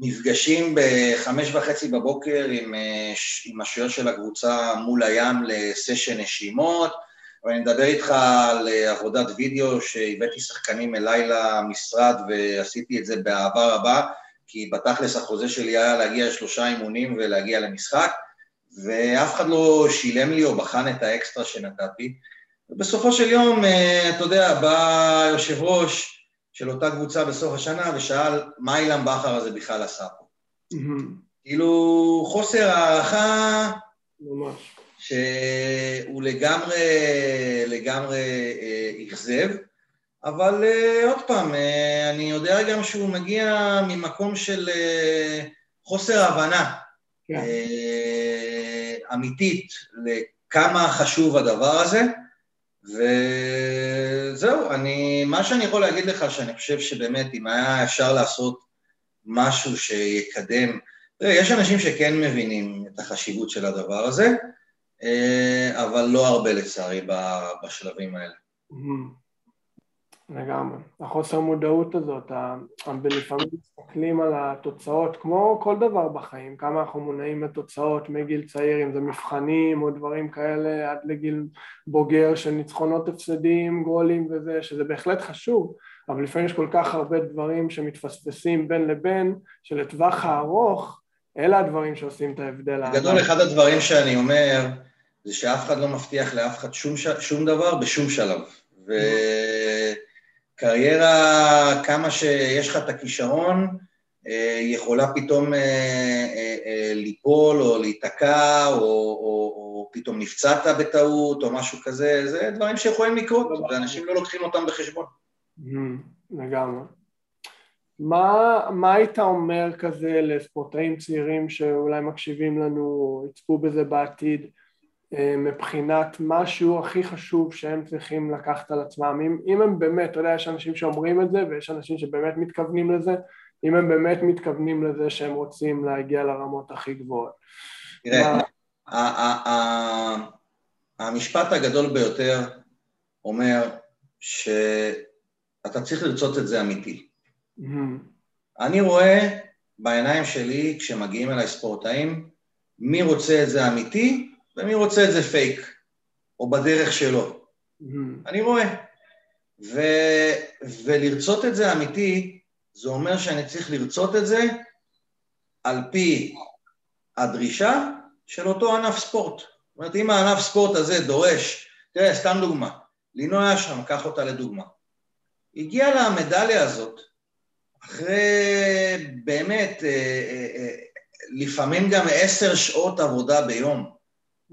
מפגשים בחמש וחצי בבוקר עם, עם השוער של הקבוצה מול הים לסשן נשימות, ואני מדבר איתך על אה, עבודת וידאו שהבאתי שחקנים אליי למשרד ועשיתי את זה באהבה רבה, כי בתכלס החוזה שלי היה להגיע לשלושה אימונים ולהגיע למשחק, ואף אחד לא שילם לי או בחן את האקסטרה שנתתי. ובסופו של יום, אה, אתה יודע, בא יושב ראש של אותה קבוצה בסוף השנה ושאל מה אילן בכר הזה בכלל עשה פה. כאילו, חוסר הערכה... ממש. שהוא לגמרי, לגמרי אה, אכזב, אבל אה, עוד פעם, אה, אני יודע גם שהוא מגיע ממקום של חוסר הבנה כן. אמיתית לכמה חשוב הדבר הזה, וזהו, אני, מה שאני יכול להגיד לך, שאני חושב שבאמת אם היה אפשר לעשות משהו שיקדם, תראה, יש אנשים שכן מבינים את החשיבות של הדבר הזה, אה, אבל לא הרבה לצערי בשלבים האלה. לגמרי. החוסר מודעות הזאת, ולפעמים מסתכלים על התוצאות, כמו כל דבר בחיים, כמה אנחנו מונעים מתוצאות מגיל צעיר, אם זה מבחנים או דברים כאלה, עד לגיל בוגר של ניצחונות הפסדים, גולים וזה, שזה בהחלט חשוב, אבל לפעמים יש כל כך הרבה דברים שמתפספסים בין לבין, שלטווח הארוך, אלה הדברים שעושים את ההבדל. בגדול, אחד הדברים שאני אומר, זה שאף אחד לא מבטיח לאף אחד שום. שום דבר בשום שלב. וקריירה, כמה שיש לך את הכישרון, אה, יכולה פתאום אה, אה, ליפול או להיתקע או, או, או או פתאום נפצעת בטעות, או משהו כזה, זה דברים שיכולים לקרות, ואנשים לא לוקחים אותם בחשבון. לגמרי. מה, מה היית אומר כזה לספורטאים צעירים שאולי מקשיבים לנו, יצפו בזה בעתיד, אה, מבחינת משהו הכי חשוב שהם צריכים לקחת על עצמם? אם, אם הם באמת, אתה יודע, יש אנשים שאומרים את זה ויש אנשים שבאמת מתכוונים לזה, אם הם באמת מתכוונים לזה שהם רוצים להגיע לרמות הכי גבוהות. תראה, המשפט הגדול ביותר אומר שאתה צריך לרצות את זה אמיתי. אני רואה בעיניים שלי, כשמגיעים אליי ספורטאים, מי רוצה את זה אמיתי ומי רוצה את זה פייק, או בדרך שלו. אני רואה. ו, ולרצות את זה אמיתי, זה אומר שאני צריך לרצות את זה על פי הדרישה של אותו ענף ספורט. זאת אומרת, אם הענף ספורט הזה דורש, תראה, סתם דוגמה, לינוי אשרם, קח אותה לדוגמה. הגיעה לה המדליה הזאת אחרי באמת, אה, אה, אה, לפעמים גם עשר שעות עבודה ביום.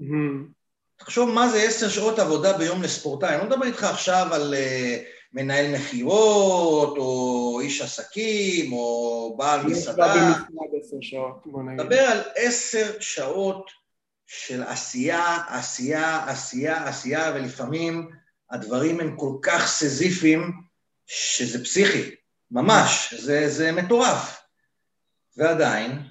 Mm-hmm. תחשוב מה זה עשר שעות עבודה ביום לספורטאי, אני לא מדבר איתך עכשיו על מנהל מכירות, או איש עסקים, או בעל מסעדה. מדבר על עשר שעות של עשייה, עשייה, עשייה, עשייה, ולפעמים הדברים הם כל כך סזיפיים שזה פסיכי. ממש, זה, זה מטורף. ועדיין,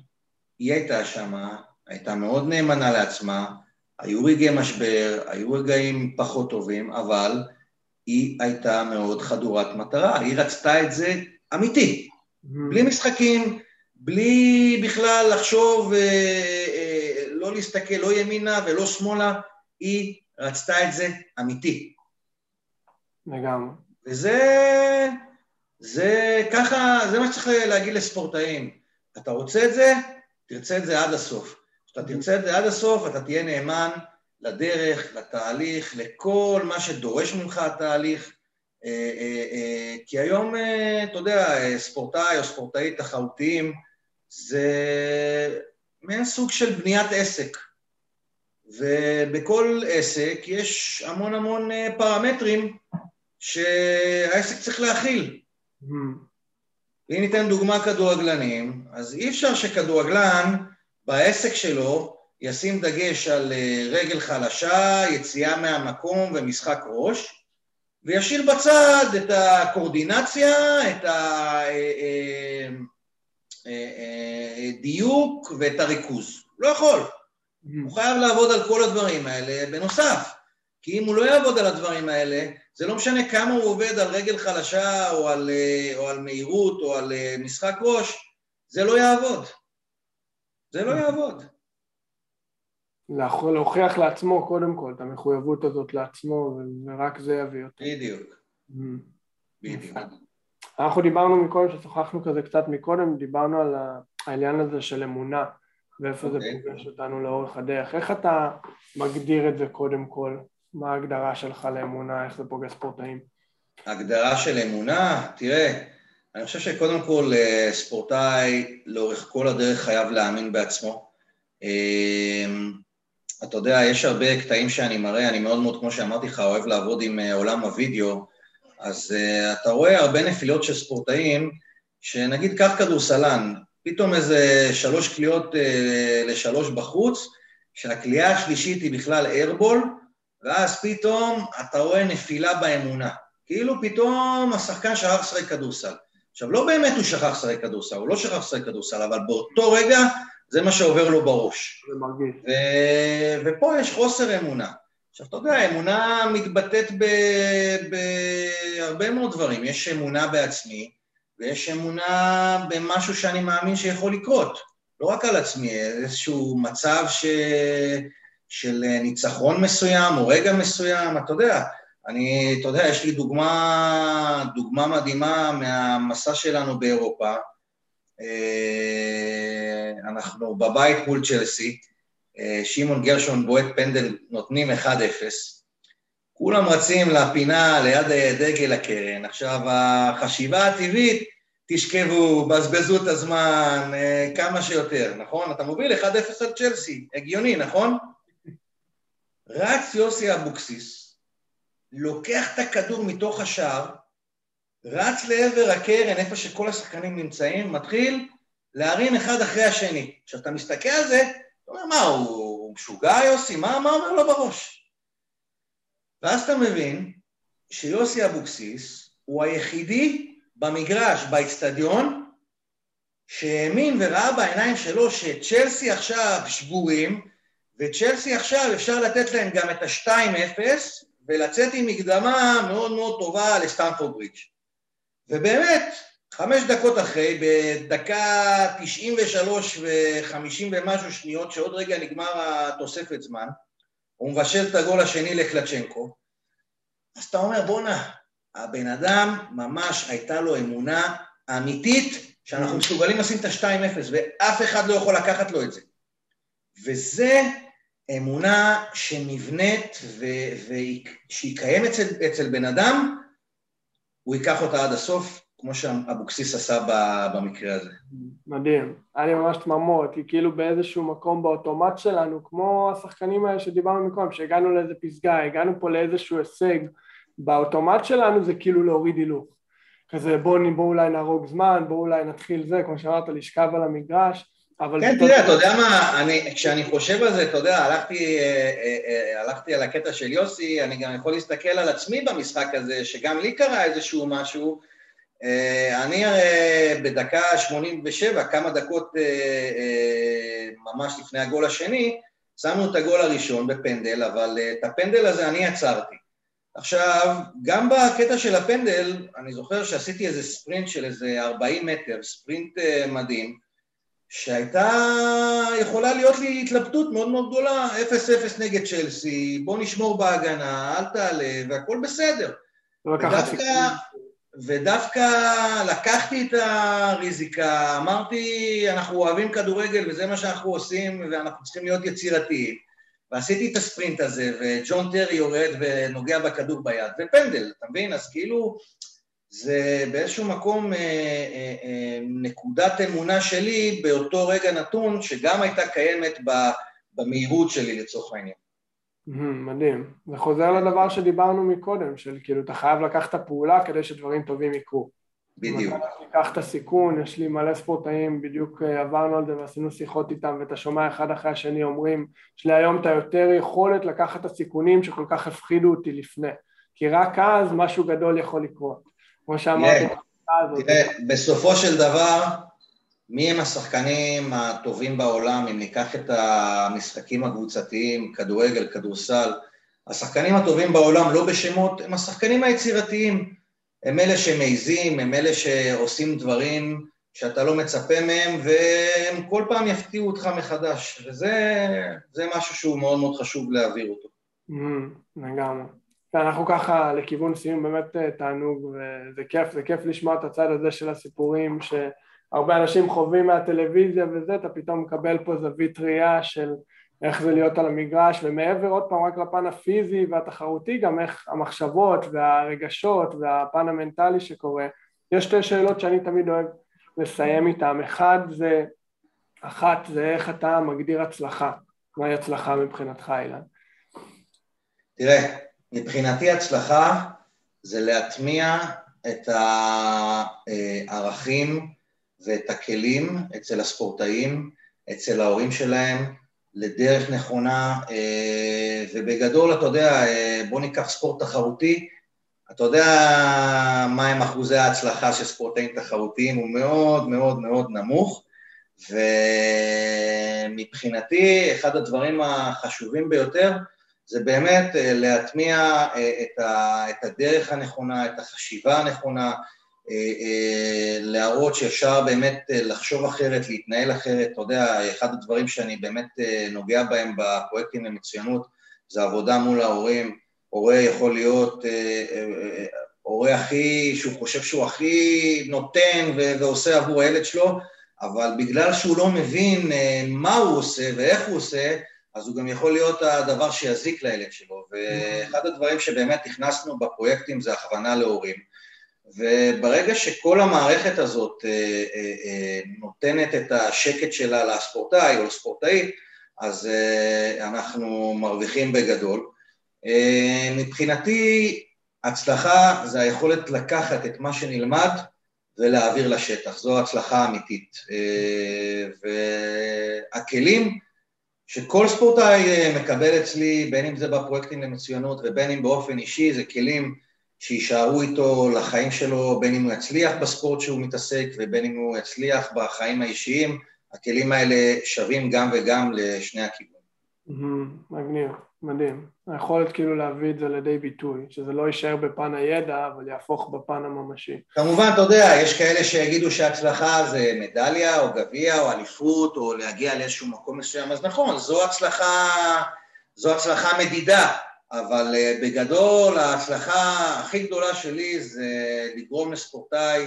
היא הייתה שמה, הייתה מאוד נאמנה לעצמה, היו רגעי משבר, היו רגעים פחות טובים, אבל היא הייתה מאוד חדורת מטרה, היא רצתה את זה אמיתי, mm-hmm. בלי משחקים, בלי בכלל לחשוב, אה, אה, לא להסתכל לא ימינה ולא שמאלה, היא רצתה את זה אמיתי. לגמרי. וזה... זה ככה, זה מה שצריך להגיד לספורטאים. אתה רוצה את זה, תרצה את זה עד הסוף. כשאתה תרצה את זה עד הסוף, אתה תהיה נאמן לדרך, לתהליך, לכל מה שדורש ממך התהליך. אה, אה, אה, כי היום, אתה יודע, ספורטאי או ספורטאית תחרותיים זה מעין סוג של בניית עסק. ובכל עסק יש המון המון פרמטרים שהעסק צריך להכיל. אם ניתן דוגמה כדורגלנים, אז אי אפשר שכדורגלן בעסק שלו ישים דגש על אה, רגל חלשה, יציאה מהמקום ומשחק ראש, וישאיר בצד את הקורדינציה, את הדיוק אה, אה, ואת הריכוז. לא יכול. הוא חייב לעבוד על כל הדברים האלה בנוסף. כי אם הוא לא יעבוד על הדברים האלה, זה לא משנה כמה הוא עובד על רגל חלשה או על, או על מהירות או על משחק ראש, זה לא יעבוד. זה לא יעבוד. להוכיח לעצמו קודם כל את המחויבות הזאת לעצמו, ורק זה יביא אותו. בדיוק. בדיוק. אנחנו דיברנו מקודם, ששוחחנו כזה קצת מקודם, דיברנו על העניין הזה של אמונה, ואיפה okay. זה אוקיי. פוגש אותנו לאורך הדרך. איך אתה מגדיר את זה קודם כל? מה ההגדרה שלך לאמונה, איך זה פוגש ספורטאים? הגדרה של אמונה? תראה, אני חושב שקודם כל אה, ספורטאי לאורך כל הדרך חייב להאמין בעצמו. אמ, אתה יודע, יש הרבה קטעים שאני מראה, אני מאוד מאוד, כמו שאמרתי לך, אוהב לעבוד עם אה, עולם הווידאו, אז אתה רואה הרבה נפילות של ספורטאים, שנגיד קח כדורסלן, פתאום איזה שלוש קליעות לשלוש בחוץ, שהקליעה השלישית היא בכלל איירבול, ואז פתאום אתה רואה נפילה באמונה. כאילו פתאום השחקן שכח לשחק כדורסל. עכשיו, לא באמת הוא שכח לשחק כדורסל, הוא לא שכח לשחק כדורסל, אבל באותו רגע זה מה שעובר לו בראש. זה מרגיש. ו- ופה יש חוסר אמונה. עכשיו, אתה יודע, אמונה מתבטאת בהרבה מאוד דברים. יש אמונה בעצמי, ויש אמונה במשהו שאני מאמין שיכול לקרות. לא רק על עצמי, איזשהו מצב ש... של ניצחון מסוים או רגע מסוים, אתה יודע, אני, אתה יודע, יש לי דוגמה, דוגמה מדהימה מהמסע שלנו באירופה. אה, אנחנו בבית מול צ'לסי, אה, שמעון גרשון בועט פנדל, נותנים 1-0, כולם רצים לפינה ליד דגל הקרן. עכשיו, החשיבה הטבעית, תשכבו, בזבזו את הזמן, כמה שיותר, נכון? אתה מוביל 1-0 על צ'לסי, הגיוני, נכון? רץ יוסי אבוקסיס, לוקח את הכדור מתוך השער, רץ לעבר הקרן, איפה שכל השחקנים נמצאים, מתחיל להרים אחד אחרי השני. כשאתה מסתכל על זה, אתה אומר, מה, הוא משוגע יוסי? מה, מה אומר לו בראש? ואז אתה מבין שיוסי אבוקסיס הוא היחידי במגרש, באצטדיון, שהאמין וראה בעיניים שלו שצ'לסי עכשיו שבורים, וצ'לסי עכשיו אפשר לתת להם גם את ה-2-0 ולצאת עם מקדמה מאוד מאוד טובה לסטנפורד ברידג'. ובאמת, חמש דקות אחרי, בדקה 93 ו-50 ומשהו שניות, שעוד רגע נגמר התוספת זמן, הוא מבשל את הגול השני לקלצ'נקו, אז אתה אומר, בואנה, הבן אדם ממש הייתה לו אמונה אמיתית שאנחנו מסוגלים לשים את ה-2-0 ואף אחד לא יכול לקחת לו את זה. וזה אמונה שנבנית ושהיא קיימת אצל, אצל בן אדם, הוא ייקח אותה עד הסוף, כמו שאבוקסיס עשה במקרה הזה. מדהים, היה לי ממש תממות, היא כאילו באיזשהו מקום באוטומט שלנו, כמו השחקנים האלה שדיברנו מקודם, שהגענו לאיזה פסגה, הגענו פה לאיזשהו הישג, באוטומט שלנו זה כאילו להוריד הילוך. כזה בואו בוא אולי נהרוג זמן, בואו אולי נתחיל זה, כמו שאמרת, לשכב על המגרש, אבל... כן, תראה, אתה יודע מה, אני, כשאני חושב על זה, אתה יודע, הלכתי, אה, אה, אה, הלכתי על הקטע של יוסי, אני גם יכול להסתכל על עצמי במשחק הזה, שגם לי קרה איזשהו משהו. אני הרי בדקה 87, כמה דקות ממש לפני הגול השני, שמנו את הגול הראשון בפנדל, אבל את הפנדל הזה אני עצרתי. עכשיו, גם בקטע של הפנדל, אני זוכר שעשיתי איזה ספרינט של איזה 40 מטר, ספרינט מדהים, שהייתה יכולה להיות לי התלבטות מאוד מאוד גדולה, 0-0 נגד צ'לסי, בוא נשמור בהגנה, אל תעלה, והכל בסדר. לא ודווקא, ודווקא לקחתי את הריזיקה, אמרתי, אנחנו אוהבים כדורגל וזה מה שאנחנו עושים ואנחנו צריכים להיות יצירתיים. ועשיתי את הספרינט הזה, וג'ון טרי יורד ונוגע בכדור ביד, ופנדל, אתה מבין? אז כאילו, זה באיזשהו מקום אה, אה, אה, נקודת אמונה שלי באותו רגע נתון, שגם הייתה קיימת במהירות שלי לצורך העניין. מדהים. זה חוזר לדבר שדיברנו מקודם, של כאילו אתה חייב לקחת את הפעולה כדי שדברים טובים יקרו. בדיוק. אם תיקח את הסיכון, יש לי מלא ספורטאים, בדיוק עברנו על זה ועשינו שיחות איתם ואתה שומע אחד אחרי השני אומרים, יש לי היום את היותר יכולת לקחת את הסיכונים שכל כך הפחידו אותי לפני, כי רק אז משהו גדול יכול לקרות. כמו שאמרתי. תראה, בסופו של דבר, מי הם השחקנים הטובים בעולם, אם ניקח את המשחקים הקבוצתיים, כדורגל, כדורסל, השחקנים הטובים בעולם, לא בשמות, הם השחקנים היצירתיים. הם אלה שמעיזים, הם אלה שעושים דברים שאתה לא מצפה מהם, והם כל פעם יפתיעו אותך מחדש, וזה משהו שהוא מאוד מאוד חשוב להעביר אותו. לגמרי. ואנחנו ככה לכיוון סיום באמת אה, תענוג וזה כיף, זה כיף לשמוע את הצד הזה של הסיפורים שהרבה אנשים חווים מהטלוויזיה וזה, אתה פתאום מקבל פה זווית ראייה של איך זה להיות על המגרש ומעבר עוד פעם רק לפן הפיזי והתחרותי גם איך המחשבות והרגשות והפן המנטלי שקורה יש שתי שאלות שאני תמיד אוהב לסיים איתן, אחד זה, אחת זה איך אתה מגדיר הצלחה, מהי הצלחה מבחינתך אילן? תראה, מבחינתי הצלחה זה להטמיע את הערכים ואת הכלים אצל הספורטאים, אצל ההורים שלהם, לדרך נכונה, ובגדול, אתה יודע, בוא ניקח ספורט תחרותי, אתה יודע מהם אחוזי ההצלחה של ספורטאים תחרותיים, הוא מאוד מאוד מאוד נמוך, ומבחינתי, אחד הדברים החשובים ביותר, זה באמת אה, להטמיע אה, את הדרך הנכונה, את החשיבה הנכונה, אה, להראות שאפשר באמת לחשוב אחרת, להתנהל אחרת. אתה יודע, אחד הדברים שאני באמת נוגע בהם בפרויקטים למצוינות זה עבודה מול ההורים. הורה יכול להיות הורה הכי, שהוא חושב שהוא הכי נותן ועושה עבור הילד שלו, אבל בגלל שהוא לא מבין מה הוא עושה ואיך הוא עושה, אז הוא גם יכול להיות הדבר שיזיק לילד שלו. ואחד הדברים שבאמת הכנסנו בפרויקטים זה הכוונה להורים. וברגע שכל המערכת הזאת אה, אה, אה, נותנת את השקט שלה לספורטאי או לספורטאית, אז אנחנו מרוויחים בגדול. מבחינתי, הצלחה זה היכולת לקחת את מה שנלמד ולהעביר לשטח, זו הצלחה אמיתית. והכלים שכל ספורטאי מקבל אצלי, בין אם זה בפרויקטים למצוינות ובין אם באופן אישי, זה כלים שיישארו איתו לחיים שלו, בין אם הוא יצליח בספורט שהוא מתעסק ובין אם הוא יצליח בחיים האישיים, הכלים האלה שווים גם וגם לשני הכיוונים. מגניב, מדהים. היכולת כאילו להביא את זה לידי ביטוי, שזה לא יישאר בפן הידע, אבל יהפוך בפן הממשי. כמובן, אתה יודע, יש כאלה שיגידו שהצלחה זה מדליה או גביע או אליפות או להגיע לאיזשהו מקום מסוים, אז נכון, זו הצלחה, זו הצלחה מדידה. אבל אה, בגדול ההצלחה הכי גדולה שלי זה לגרום לספורטאי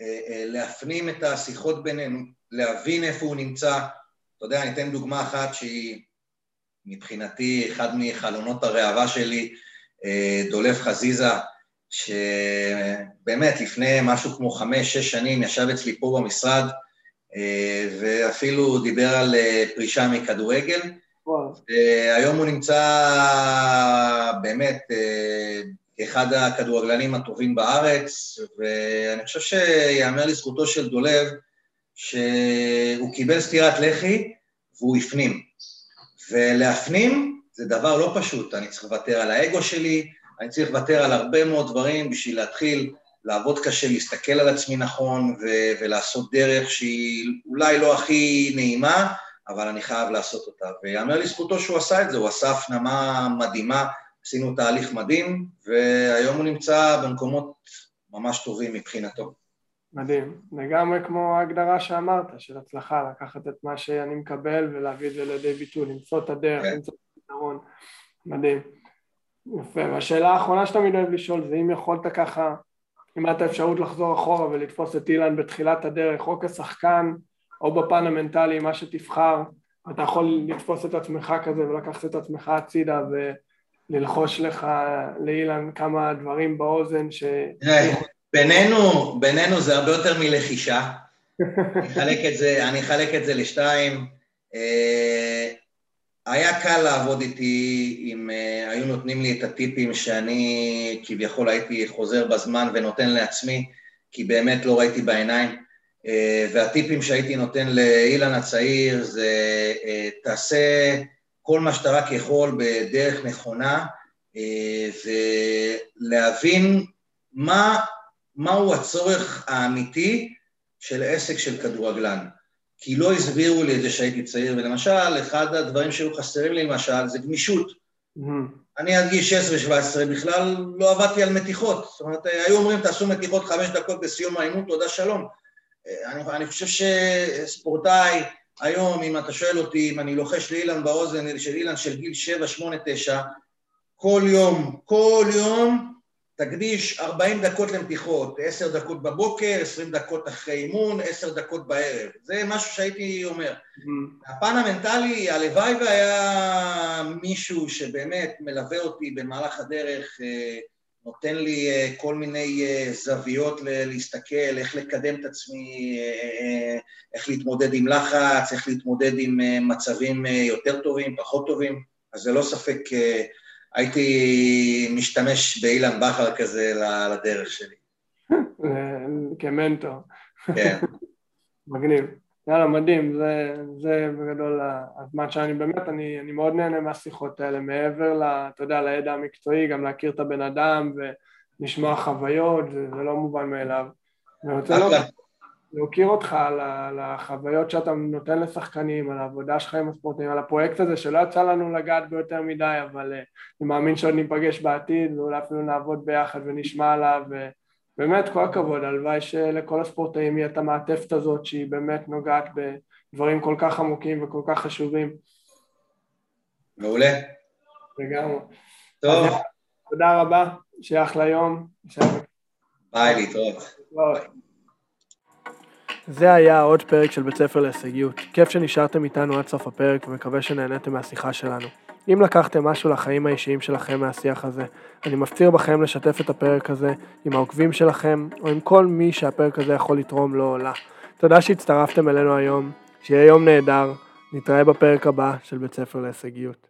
אה, אה, להפנים את השיחות בינינו, להבין איפה הוא נמצא. אתה יודע, אני אתן דוגמה אחת שהיא מבחינתי אחד מחלונות הראווה שלי, דולף חזיזה, שבאמת לפני משהו כמו חמש-שש שנים ישב אצלי פה במשרד ואפילו דיבר על פרישה מכדורגל, אה, היום הוא נמצא באמת אה, כאחד הכדורגלנים הטובים בארץ, ואני חושב שיאמר לזכותו של דולב שהוא קיבל סטירת לחי והוא הפנים. ולהפנים זה דבר לא פשוט, אני צריך לוותר על האגו שלי, אני צריך לוותר על הרבה מאוד דברים בשביל להתחיל לעבוד קשה, להסתכל על עצמי נכון ו- ולעשות דרך שהיא אולי לא הכי נעימה, אבל אני חייב לעשות אותה. ויאמר לזכותו שהוא עשה את זה, הוא עשה הפנמה מדהימה, עשינו תהליך מדהים, והיום הוא נמצא במקומות ממש טובים מבחינתו. מדהים. לגמרי כמו ההגדרה שאמרת, של הצלחה, לקחת את מה שאני מקבל ולהביא את זה לידי ביטוי, למצוא את הדרך, כן. למצוא את הפתרון. מדהים. יפה. והשאלה האחרונה שאתה אוהב לשאול זה אם יכולת ככה, אם הייתה אפשרות לחזור אחורה ולתפוס את אילן בתחילת הדרך, או כשחקן, או בפן המנטלי, מה שתבחר, אתה יכול לתפוס את עצמך כזה ולקחת את עצמך הצידה וללחוש לך, לאילן, כמה דברים באוזן ש... בינינו, בינינו זה הרבה יותר מלחישה. אני אחלק את זה, אני אחלק את זה לשתיים. אה, היה קל לעבוד איתי אם אה, היו נותנים לי את הטיפים שאני כביכול הייתי חוזר בזמן ונותן לעצמי, כי באמת לא ראיתי בעיניים. אה, והטיפים שהייתי נותן לאילן הצעיר זה תעשה כל מה שאתה רק יכול בדרך נכונה ולהבין מה, מהו הצורך האמיתי של עסק של כדורגלן. כי לא הסבירו לי את זה שהייתי צעיר, ולמשל, אחד הדברים שהיו חסרים לי למשל זה גמישות. Mm-hmm. אני עד גיל 16-17 בכלל לא עבדתי על מתיחות, זאת אומרת, היו אומרים תעשו מתיחות חמש דקות בסיום האימון, תודה שלום. אני, אני חושב שספורטאי, היום, אם אתה שואל אותי, אם אני לוחש לאילן באוזן, של אילן של גיל 7, 8, 9, כל יום, כל יום, תקדיש 40 דקות למתיחות, 10 דקות בבוקר, 20 דקות אחרי אימון, 10 דקות בערב. זה משהו שהייתי אומר. Mm-hmm. הפן המנטלי, הלוואי והיה מישהו שבאמת מלווה אותי במהלך הדרך, אה, נותן לי אה, כל מיני אה, זוויות להסתכל, איך לקדם את עצמי, איך להתמודד עם לחץ, איך להתמודד עם מצבים יותר טובים, פחות טובים, אז ללא ספק הייתי משתמש באילן בכר כזה לדרך שלי. (laughs) כמנטור. כן. (laughs) מגניב. יאללה, מדהים, זה, זה בגדול הזמן שאני באמת, אני, אני מאוד נהנה מהשיחות האלה, מעבר, ל, אתה יודע, לידע המקצועי, גם להכיר את הבן אדם ולשמוע חוויות, זה, זה לא מובן מאליו. אני רוצה לא, להוקיר אותך על, החוויות שאתה נותן לשחקנים, על העבודה שלך עם הספורטים, על הפרויקט הזה שלא יצא לנו לגעת בו יותר מדי, אבל uh, אני מאמין שעוד ניפגש בעתיד, ואולי אפילו נעבוד ביחד ונשמע עליו, באמת כל הכבוד, הלוואי שלכל הספורטאים יהיה את המעטפת הזאת שהיא באמת נוגעת בדברים כל כך עמוקים וכל כך חשובים. מעולה. לגמרי. טוב. תודה רבה, שיהיה אחלה יום. ביי, להתראות. זה היה עוד פרק של בית ספר להישגיות. כיף שנשארתם איתנו עד סוף הפרק ומקווה שנהניתם מהשיחה שלנו. אם לקחתם משהו לחיים האישיים שלכם מהשיח הזה, אני מפציר בכם לשתף את הפרק הזה עם העוקבים שלכם, או עם כל מי שהפרק הזה יכול לתרום לו או לה. תודה שהצטרפתם אלינו היום, שיהיה יום נהדר, נתראה בפרק הבא של בית ספר להישגיות.